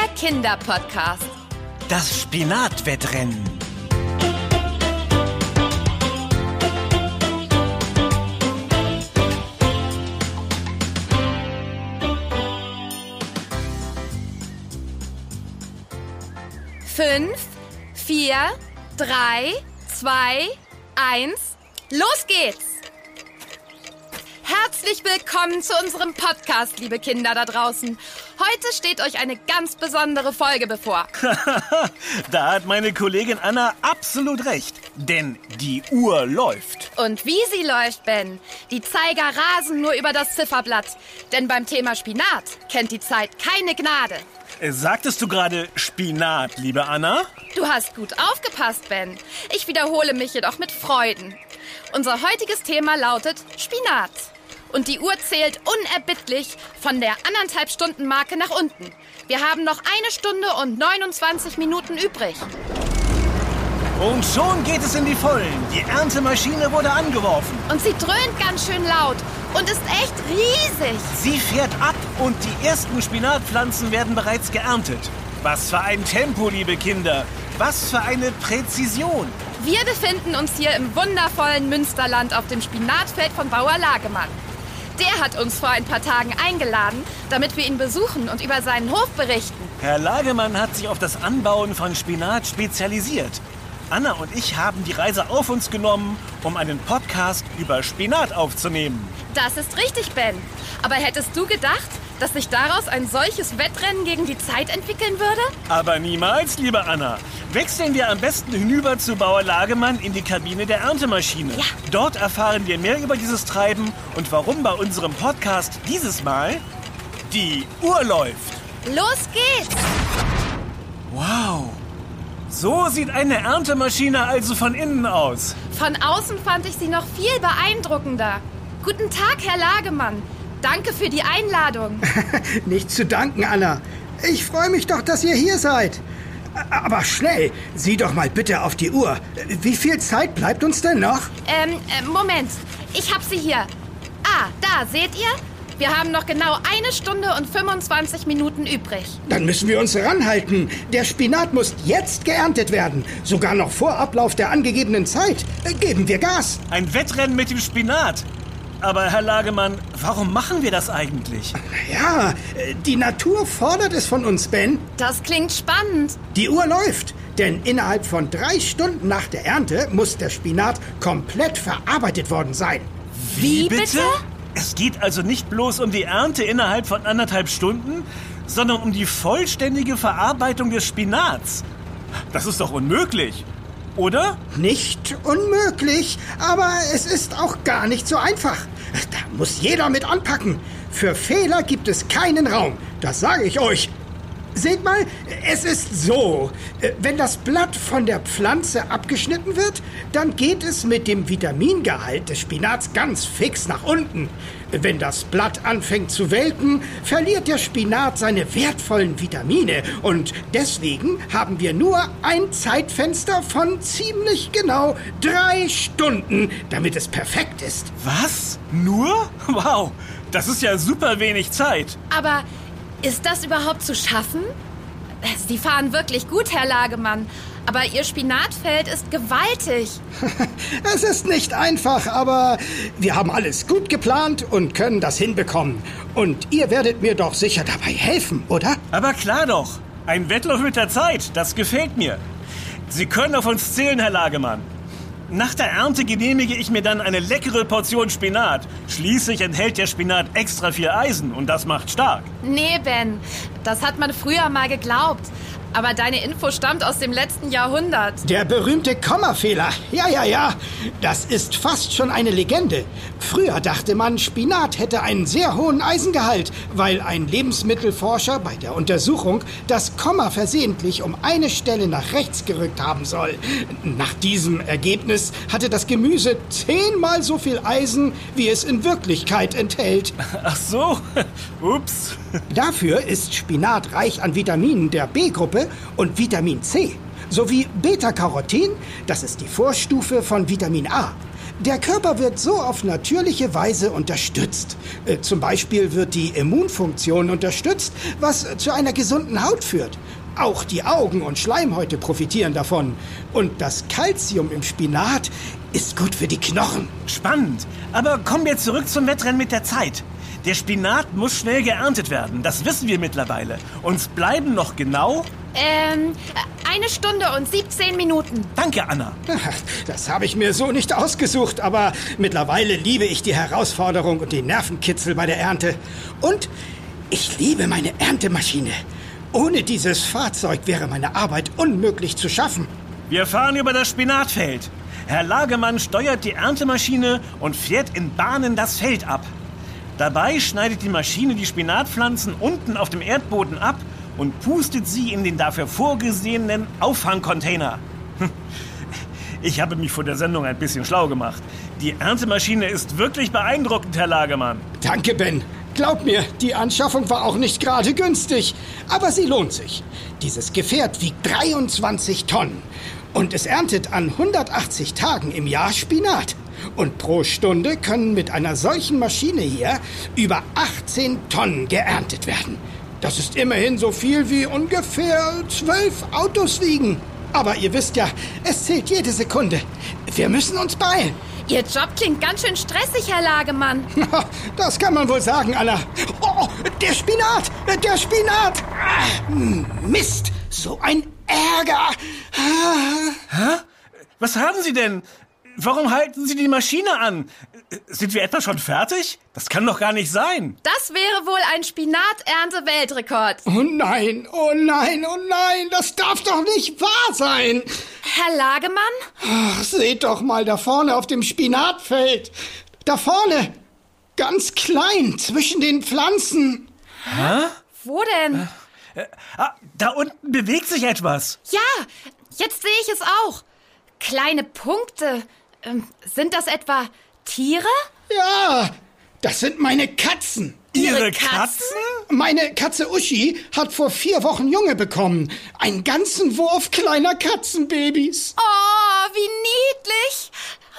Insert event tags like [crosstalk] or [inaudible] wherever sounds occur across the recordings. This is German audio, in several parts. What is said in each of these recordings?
Der Kinderpodcast. Das Spinatwettrennen. Fünf, vier, drei, zwei, eins. Los geht's! Herzlich willkommen zu unserem Podcast, liebe Kinder da draußen. Heute steht euch eine ganz besondere Folge bevor. [laughs] da hat meine Kollegin Anna absolut recht. Denn die Uhr läuft. Und wie sie läuft, Ben? Die Zeiger rasen nur über das Zifferblatt. Denn beim Thema Spinat kennt die Zeit keine Gnade. Sagtest du gerade Spinat, liebe Anna? Du hast gut aufgepasst, Ben. Ich wiederhole mich jedoch mit Freuden. Unser heutiges Thema lautet Spinat. Und die Uhr zählt unerbittlich von der anderthalb Stunden Marke nach unten. Wir haben noch eine Stunde und 29 Minuten übrig. Und schon geht es in die Vollen. Die Erntemaschine wurde angeworfen. Und sie dröhnt ganz schön laut und ist echt riesig. Sie fährt ab und die ersten Spinatpflanzen werden bereits geerntet. Was für ein Tempo, liebe Kinder. Was für eine Präzision. Wir befinden uns hier im wundervollen Münsterland auf dem Spinatfeld von Bauer Lagemann. Der hat uns vor ein paar Tagen eingeladen, damit wir ihn besuchen und über seinen Hof berichten. Herr Lagemann hat sich auf das Anbauen von Spinat spezialisiert. Anna und ich haben die Reise auf uns genommen, um einen Podcast über Spinat aufzunehmen. Das ist richtig, Ben. Aber hättest du gedacht, dass sich daraus ein solches Wettrennen gegen die Zeit entwickeln würde? Aber niemals, liebe Anna. Wechseln wir am besten hinüber zu Bauer Lagemann in die Kabine der Erntemaschine. Ja. Dort erfahren wir mehr über dieses Treiben und warum bei unserem Podcast dieses Mal die Uhr läuft. Los geht's! Wow. So sieht eine Erntemaschine also von innen aus. Von außen fand ich sie noch viel beeindruckender. Guten Tag, Herr Lagemann. Danke für die Einladung. [laughs] Nicht zu danken, Anna. Ich freue mich doch, dass ihr hier seid. Aber schnell, sieh doch mal bitte auf die Uhr. Wie viel Zeit bleibt uns denn noch? Ähm, äh, Moment. Ich hab sie hier. Ah, da, seht ihr? Wir haben noch genau eine Stunde und 25 Minuten übrig. Dann müssen wir uns ranhalten. Der Spinat muss jetzt geerntet werden. Sogar noch vor Ablauf der angegebenen Zeit. Geben wir Gas. Ein Wettrennen mit dem Spinat. Aber Herr Lagemann, warum machen wir das eigentlich? Ja, die Natur fordert es von uns, Ben. Das klingt spannend. Die Uhr läuft, denn innerhalb von drei Stunden nach der Ernte muss der Spinat komplett verarbeitet worden sein. Wie bitte? Es geht also nicht bloß um die Ernte innerhalb von anderthalb Stunden, sondern um die vollständige Verarbeitung des Spinats. Das ist doch unmöglich oder? Nicht unmöglich, aber es ist auch gar nicht so einfach. Da muss jeder mit anpacken. Für Fehler gibt es keinen Raum, das sage ich euch. Seht mal, es ist so. Wenn das Blatt von der Pflanze abgeschnitten wird, dann geht es mit dem Vitamingehalt des Spinats ganz fix nach unten. Wenn das Blatt anfängt zu welken, verliert der Spinat seine wertvollen Vitamine. Und deswegen haben wir nur ein Zeitfenster von ziemlich genau drei Stunden, damit es perfekt ist. Was? Nur? [laughs] Wow, das ist ja super wenig Zeit. Aber ist das überhaupt zu schaffen? Sie fahren wirklich gut, Herr Lagemann. Aber Ihr Spinatfeld ist gewaltig. [laughs] es ist nicht einfach, aber wir haben alles gut geplant und können das hinbekommen. Und ihr werdet mir doch sicher dabei helfen, oder? Aber klar doch. Ein Wettlauf mit der Zeit, das gefällt mir. Sie können auf uns zählen, Herr Lagemann. Nach der Ernte genehmige ich mir dann eine leckere Portion Spinat. Schließlich enthält der Spinat extra viel Eisen und das macht stark. Nee, Ben, das hat man früher mal geglaubt. Aber deine Info stammt aus dem letzten Jahrhundert. Der berühmte Kommafehler. Ja, ja, ja. Das ist fast schon eine Legende. Früher dachte man, Spinat hätte einen sehr hohen Eisengehalt, weil ein Lebensmittelforscher bei der Untersuchung das Komma versehentlich um eine Stelle nach rechts gerückt haben soll. Nach diesem Ergebnis hatte das Gemüse zehnmal so viel Eisen, wie es in Wirklichkeit enthält. Ach so. [laughs] Ups. Dafür ist Spinat reich an Vitaminen der B-Gruppe Gruppe und Vitamin C sowie Beta-Carotin, das ist die Vorstufe von Vitamin A. Der Körper wird so auf natürliche Weise unterstützt. Äh, Zum Beispiel wird die Immunfunktion unterstützt, was zu einer gesunden Haut führt. Auch die Augen und Schleimhäute profitieren davon. Und das Kalzium im Spinat ist gut für die Knochen. Spannend. Aber kommen wir zurück zum Wettrennen mit der Zeit. Der Spinat muss schnell geerntet werden. Das wissen wir mittlerweile. Uns bleiben noch genau. Ähm, eine Stunde und 17 Minuten. Danke, Anna. Das habe ich mir so nicht ausgesucht, aber mittlerweile liebe ich die Herausforderung und den Nervenkitzel bei der Ernte. Und ich liebe meine Erntemaschine. Ohne dieses Fahrzeug wäre meine Arbeit unmöglich zu schaffen. Wir fahren über das Spinatfeld. Herr Lagemann steuert die Erntemaschine und fährt in Bahnen das Feld ab. Dabei schneidet die Maschine die Spinatpflanzen unten auf dem Erdboden ab und pustet sie in den dafür vorgesehenen Auffangcontainer. [laughs] Ich habe mich vor der Sendung ein bisschen schlau gemacht. Die Erntemaschine ist wirklich beeindruckend, Herr Lagemann. Danke, Ben. Glaub mir, die Anschaffung war auch nicht gerade günstig. Aber sie lohnt sich. Dieses Gefährt wiegt 23 Tonnen. Und es erntet an 180 Tagen im Jahr Spinat. Und pro Stunde können mit einer solchen Maschine hier über 18 Tonnen geerntet werden. Das ist immerhin so viel wie ungefähr zwölf Autos wiegen. Aber ihr wisst ja, es zählt jede Sekunde. Wir müssen uns beeilen. Ihr Job klingt ganz schön stressig, Herr Lagemann. [laughs] Das kann man wohl sagen, Anna. Oh, der Spinat! Der Spinat! Ah, Mist! So ein Ärger! Ah. Was haben Sie denn? Warum halten Sie die Maschine an? Sind wir etwa schon fertig? Das kann doch gar nicht sein. Das wäre wohl ein Spinaternte-Weltrekord. Oh nein, oh nein, oh nein, das darf doch nicht wahr sein! Herr Lagemann? Ach, seht doch mal da vorne auf dem Spinatfeld. Da vorne. Ganz klein, zwischen den Pflanzen. Wo denn? Ah, da unten bewegt sich etwas. Ja, jetzt sehe ich es auch. Kleine Punkte. Ähm, sind das etwa Tiere? Ja, das sind meine Katzen. Ihre Katzen? Meine Katze Uschi hat vor vier Wochen Junge bekommen. Einen ganzen Wurf kleiner Katzenbabys. Oh, wie niedlich.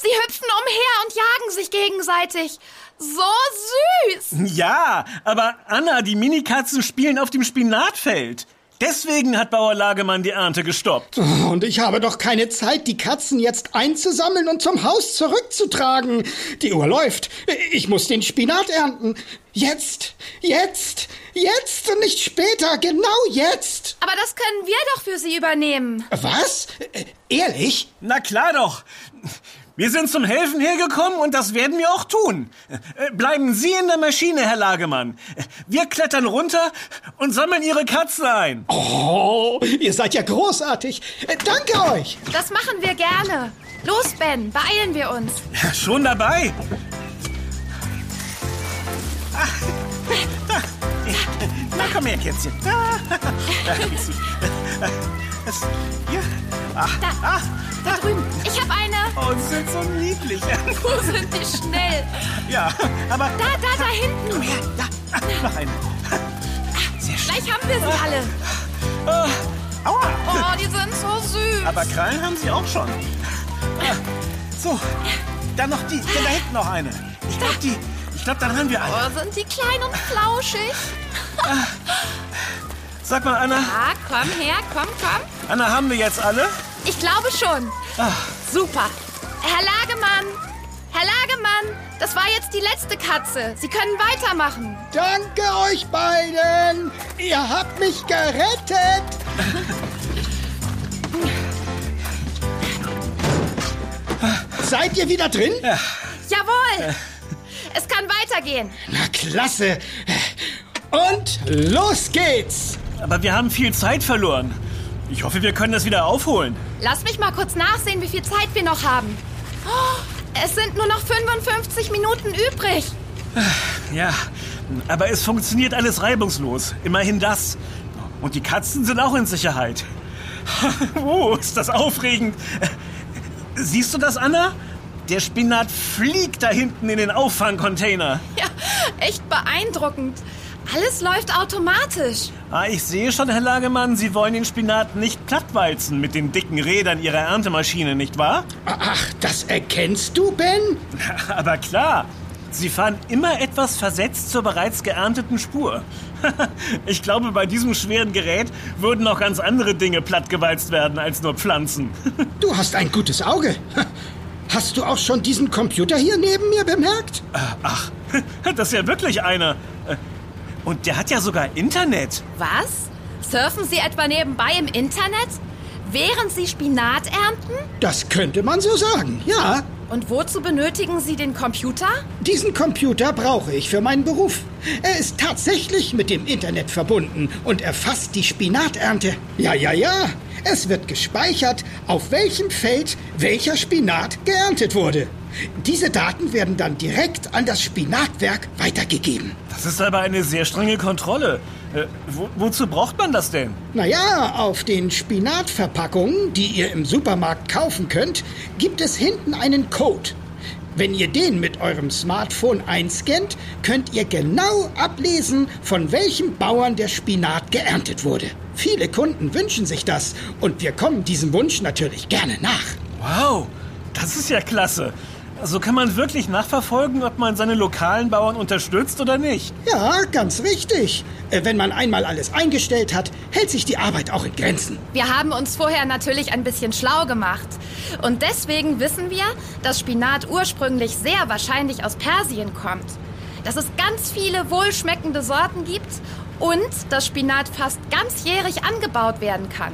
Sie hüpfen umher und jagen sich gegenseitig. So süß. Ja, aber Anna, die Minikatzen spielen auf dem Spinatfeld. Deswegen hat Bauer Lagemann die Ernte gestoppt. Und ich habe doch keine Zeit, die Katzen jetzt einzusammeln und zum Haus zurückzutragen. Die Uhr läuft. Ich muss den Spinat ernten. Jetzt, jetzt, jetzt und nicht später. Genau jetzt. Aber das können wir doch für Sie übernehmen. Was? Ehrlich? Na klar doch. Wir sind zum Helfen hergekommen und das werden wir auch tun. Äh, Bleiben Sie in der Maschine, Herr Lagemann. Wir klettern runter und sammeln Ihre Katzen ein. Oh, ihr seid ja großartig. Äh, Danke euch. Das machen wir gerne. Los, Ben, beeilen wir uns. Ja, schon dabei. Ach, da. Na, komm her, Kätzchen. Da. [laughs] Da hab ich sie. Das, hier. Ach, Da, ah, da drüben. Ich habe eine. oh, sie sind so niedlich. [laughs] Wo sind die schnell? Ja, aber... Da, da, da hinten. Komm her, da. Ah, noch eine. Sehr schön. Gleich haben wir sie alle. Oh, aua. Oh, die sind so süß. Aber Krallen haben sie auch schon. Ah, So, dann noch die. Ja, da hinten noch eine. Ich glaube, die. Ich glaube, dann haben wir alle. Oh, sind die klein und flauschig. Sag mal, Anna. Ah, komm her, komm, komm. Anna, haben wir jetzt alle? Ich glaube schon. Super. Herr Lagemann, Herr Lagemann, das war jetzt die letzte Katze. Sie können weitermachen. Danke euch beiden. Ihr habt mich gerettet. Seid ihr wieder drin? Jawohl. Es kann weitergehen. Na klasse. Und los geht's. Aber wir haben viel Zeit verloren. Ich hoffe, wir können das wieder aufholen. Lass mich mal kurz nachsehen, wie viel Zeit wir noch haben. Oh, es sind nur noch 55 Minuten übrig. Ja, aber es funktioniert alles reibungslos. Immerhin das. Und die Katzen sind auch in Sicherheit. [laughs] oh, ist das aufregend. Siehst du das, Anna? Der Spinat fliegt da hinten in den Auffangcontainer. Ja, echt beeindruckend. Alles läuft automatisch. Ah, ich sehe schon, Herr Lagemann, Sie wollen den Spinat nicht plattwalzen mit den dicken Rädern Ihrer Erntemaschine, nicht wahr? Ach, das erkennst du, Ben? [laughs] Aber klar, Sie fahren immer etwas versetzt zur bereits geernteten Spur. [laughs] ich glaube, bei diesem schweren Gerät würden auch ganz andere Dinge plattgewalzt werden als nur Pflanzen. [laughs] Du hast ein gutes Auge. Hast du auch schon diesen Computer hier neben mir bemerkt? Ach, das ist ja wirklich einer. Und der hat ja sogar Internet. Was? Surfen Sie etwa nebenbei im Internet? Während Sie Spinat ernten? Das könnte man so sagen, ja. Und wozu benötigen Sie den Computer? Diesen Computer brauche ich für meinen Beruf. Er ist tatsächlich mit dem Internet verbunden und erfasst die Spinaternte. Ja, ja, ja. Es wird gespeichert, auf welchem Feld welcher Spinat geerntet wurde. Diese Daten werden dann direkt an das Spinatwerk weitergegeben. Das ist aber eine sehr strenge Kontrolle. Äh, wo, wozu braucht man das denn? Naja, auf den Spinatverpackungen, die ihr im Supermarkt kaufen könnt, gibt es hinten einen Code. Wenn ihr den mit eurem Smartphone einscannt, könnt ihr genau ablesen, von welchem Bauern der Spinat geerntet wurde. Viele Kunden wünschen sich das und wir kommen diesem Wunsch natürlich gerne nach. Wow, das ist ja klasse. So kann man wirklich nachverfolgen, ob man seine lokalen Bauern unterstützt oder nicht. Ja, ganz richtig. Äh, wenn man einmal alles eingestellt hat, hält sich die Arbeit auch in Grenzen. Wir haben uns vorher natürlich ein bisschen schlau gemacht. Und deswegen wissen wir, dass Spinat ursprünglich sehr wahrscheinlich aus Persien kommt. Dass es ganz viele wohlschmeckende Sorten gibt und dass Spinat fast ganzjährig angebaut werden kann.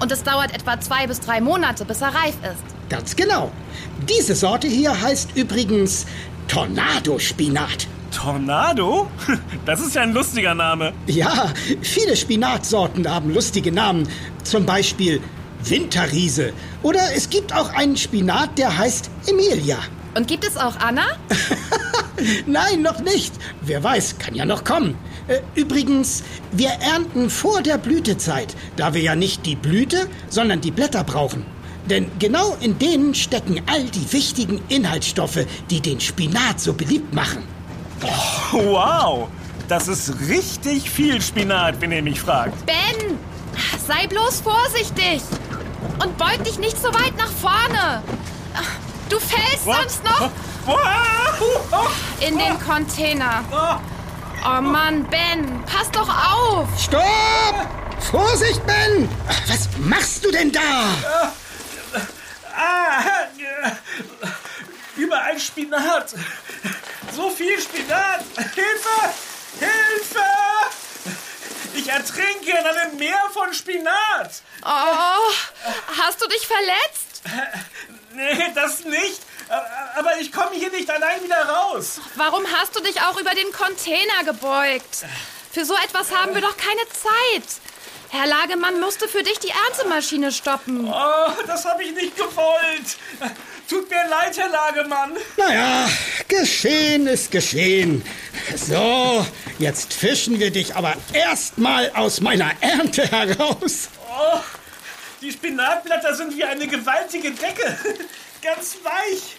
Und es dauert etwa zwei bis drei Monate, bis er reif ist. Ganz genau. Diese Sorte hier heißt übrigens Tornado-Spinat. Tornado? [laughs] Das ist ja ein lustiger Name. Ja, viele Spinatsorten haben lustige Namen. Zum Beispiel Winterriese. Oder es gibt auch einen Spinat, der heißt Emilia. Und gibt es auch Anna? [laughs] Nein, noch nicht. Wer weiß, kann ja noch kommen. Äh, Übrigens, wir ernten vor der Blütezeit, da wir ja nicht die Blüte, sondern die Blätter brauchen. Denn genau in denen stecken all die wichtigen Inhaltsstoffe, die den Spinat so beliebt machen. Wow, das ist richtig viel Spinat, wenn ihr mich fragt. Ben, sei bloß vorsichtig. Und beug dich nicht so weit nach vorne. Du fällst sonst noch in den Container. Oh Mann, Ben, pass doch auf. Stopp! Vorsicht, Ben! Was machst du denn da? Ah, überall Spinat. So viel Spinat. Hilfe! Hilfe! Ich ertrinke in einem Meer von Spinat. Oh, hast du dich verletzt? Nee, das nicht. Aber ich komme hier nicht allein wieder raus. Warum hast du dich auch über den Container gebeugt? Für so etwas haben wir doch keine Zeit. Herr Lagemann musste für dich die Erntemaschine stoppen. Oh, das habe ich nicht gewollt. Tut mir leid, Herr Lagemann. Naja, geschehen ist geschehen. So, jetzt fischen wir dich aber erstmal aus meiner Ernte heraus. Oh, die Spinatblätter sind wie eine gewaltige Decke. Ganz weich.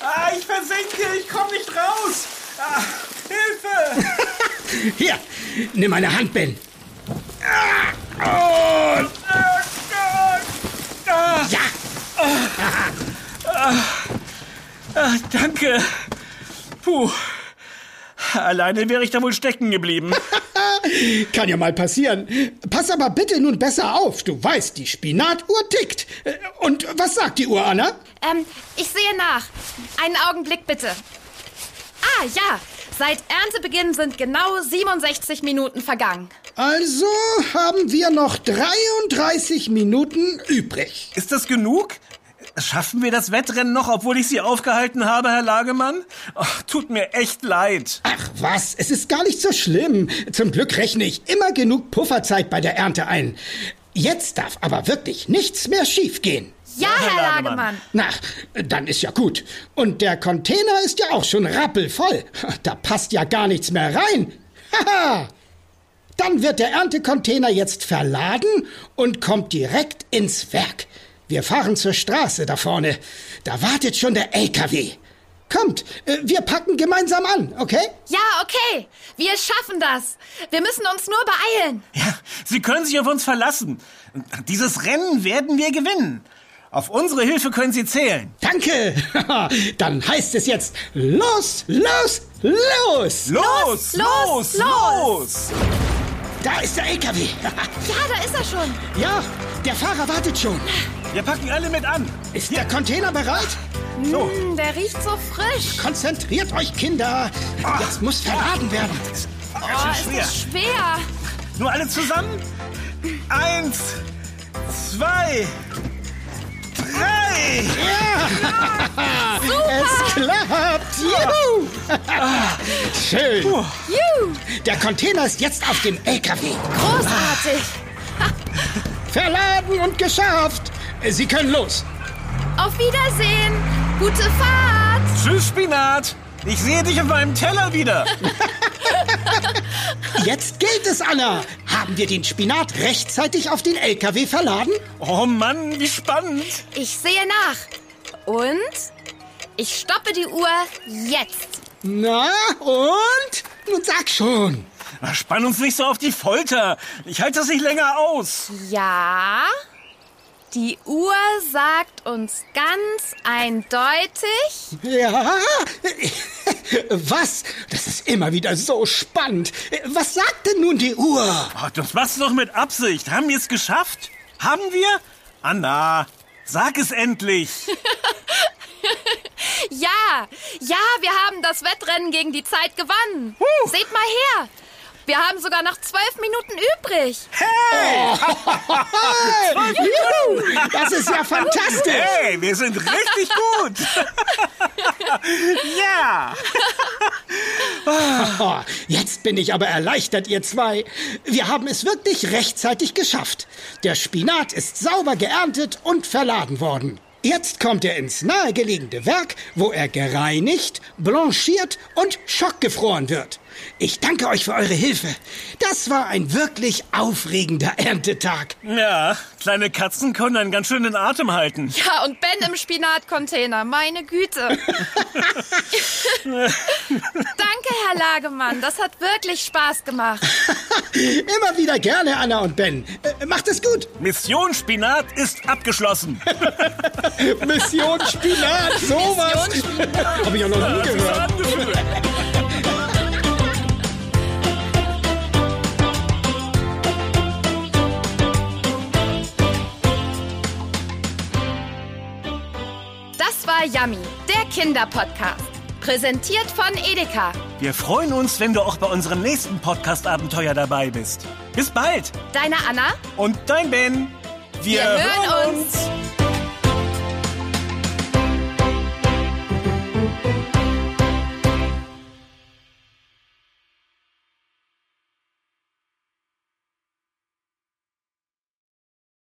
Ah, ich versinke, ich komme nicht raus. Ah, Hilfe! [laughs] Hier, nimm meine Hand, Ben. Ah, oh, Ah, Gott. Ah, ja, ah, danke. Puh. Alleine wäre ich da wohl stecken geblieben. [laughs] kann ja mal passieren. Pass aber bitte nun besser auf. Du weißt, die Spinatuhr tickt. Und was sagt die Uhr, Anna? Ähm, ich sehe nach. Einen Augenblick bitte. Ah, ja. Seit Erntebeginn sind genau 67 Minuten vergangen. Also haben wir noch 33 Minuten übrig. Ist das genug? Schaffen wir das Wettrennen noch, obwohl ich Sie aufgehalten habe, Herr Lagemann? Ach, tut mir echt leid. Ach was, es ist gar nicht so schlimm. Zum Glück rechne ich immer genug Pufferzeit bei der Ernte ein. Jetzt darf aber wirklich nichts mehr schiefgehen. Ja, Herr. Lagemann. Na, dann ist ja gut. Und der Container ist ja auch schon rappelvoll. Da passt ja gar nichts mehr rein. Haha! Dann wird der Erntecontainer jetzt verladen und kommt direkt ins Werk. Wir fahren zur Straße da vorne. Da wartet schon der LKW. Kommt, äh, wir packen gemeinsam an, okay? Ja, okay. Wir schaffen das. Wir müssen uns nur beeilen. Ja, Sie können sich auf uns verlassen. Dieses Rennen werden wir gewinnen. Auf unsere Hilfe können Sie zählen. Danke. [laughs] Dann heißt es jetzt los, los, los. Los, Los, los, los. Da ist der LKW. [laughs] Ja, da ist er schon. ja, der Fahrer wartet schon. Wir packen alle mit an. Ist der Container bereit? So, Hm, der riecht so frisch. Konzentriert euch, Kinder. Jetzt muss verladen werden. Oh, ist das schwer. Nur alle zusammen? Eins, zwei, drei. Es klappt. Juhu. Schön. Juhu, Der Container ist jetzt auf dem LKW. großartig. Verladen und geschafft. Sie können los. Auf Wiedersehen. Gute Fahrt. Tschüss, Spinat. Ich sehe dich auf meinem Teller wieder. [laughs] Jetzt gilt es, Anna. Haben wir den Spinat rechtzeitig auf den LKW verladen? Oh Mann, wie spannend. Ich sehe nach. Und ich stoppe die Uhr jetzt. Na, und? Nun sag schon. Ach, Spann uns nicht so auf die Folter. Ich halte das nicht länger aus. Ja. Die Uhr sagt uns ganz eindeutig. Ja? Was? Das ist immer wieder so spannend. Was sagt denn nun die Uhr? Oh, das machst du doch mit Absicht. Haben wir es geschafft? Haben wir? Anna, sag es endlich. [laughs] Ja, ja, wir haben das Wettrennen gegen die Zeit gewonnen. Seht mal her. Wir haben sogar noch zwölf Minuten übrig. [laughs] Juhu, das ist ja fantastisch. Hey, wir sind richtig gut. [laughs] ja. Oh, jetzt bin ich aber erleichtert, ihr zwei. Wir haben es wirklich rechtzeitig geschafft. Der Spinat ist sauber geerntet und verladen worden. Jetzt kommt er ins nahegelegene Werk, wo er gereinigt, blanchiert und schockgefroren wird. Ich danke euch für eure Hilfe. Das war ein wirklich aufregender Erntetag. Ja, kleine Katzen können einen ganz schön den Atem halten. [laughs] Ja, und Ben im Spinatcontainer. Meine Güte. [laughs] Danke, Herr Lagemann. Das hat wirklich Spaß gemacht. [laughs] Immer wieder gerne, Anna und Ben. Äh, macht es gut. Mission Spinat ist abgeschlossen. [laughs] Mission Spinat, sowas. Mission Habe ich ja noch nie gehört. Das war Yummy, der Kinderpodcast. Präsentiert von Edeka. Wir freuen uns, wenn du auch bei unserem nächsten Podcast-Abenteuer dabei bist. Bis bald. Deine Anna. Und dein Ben. Wir hören uns.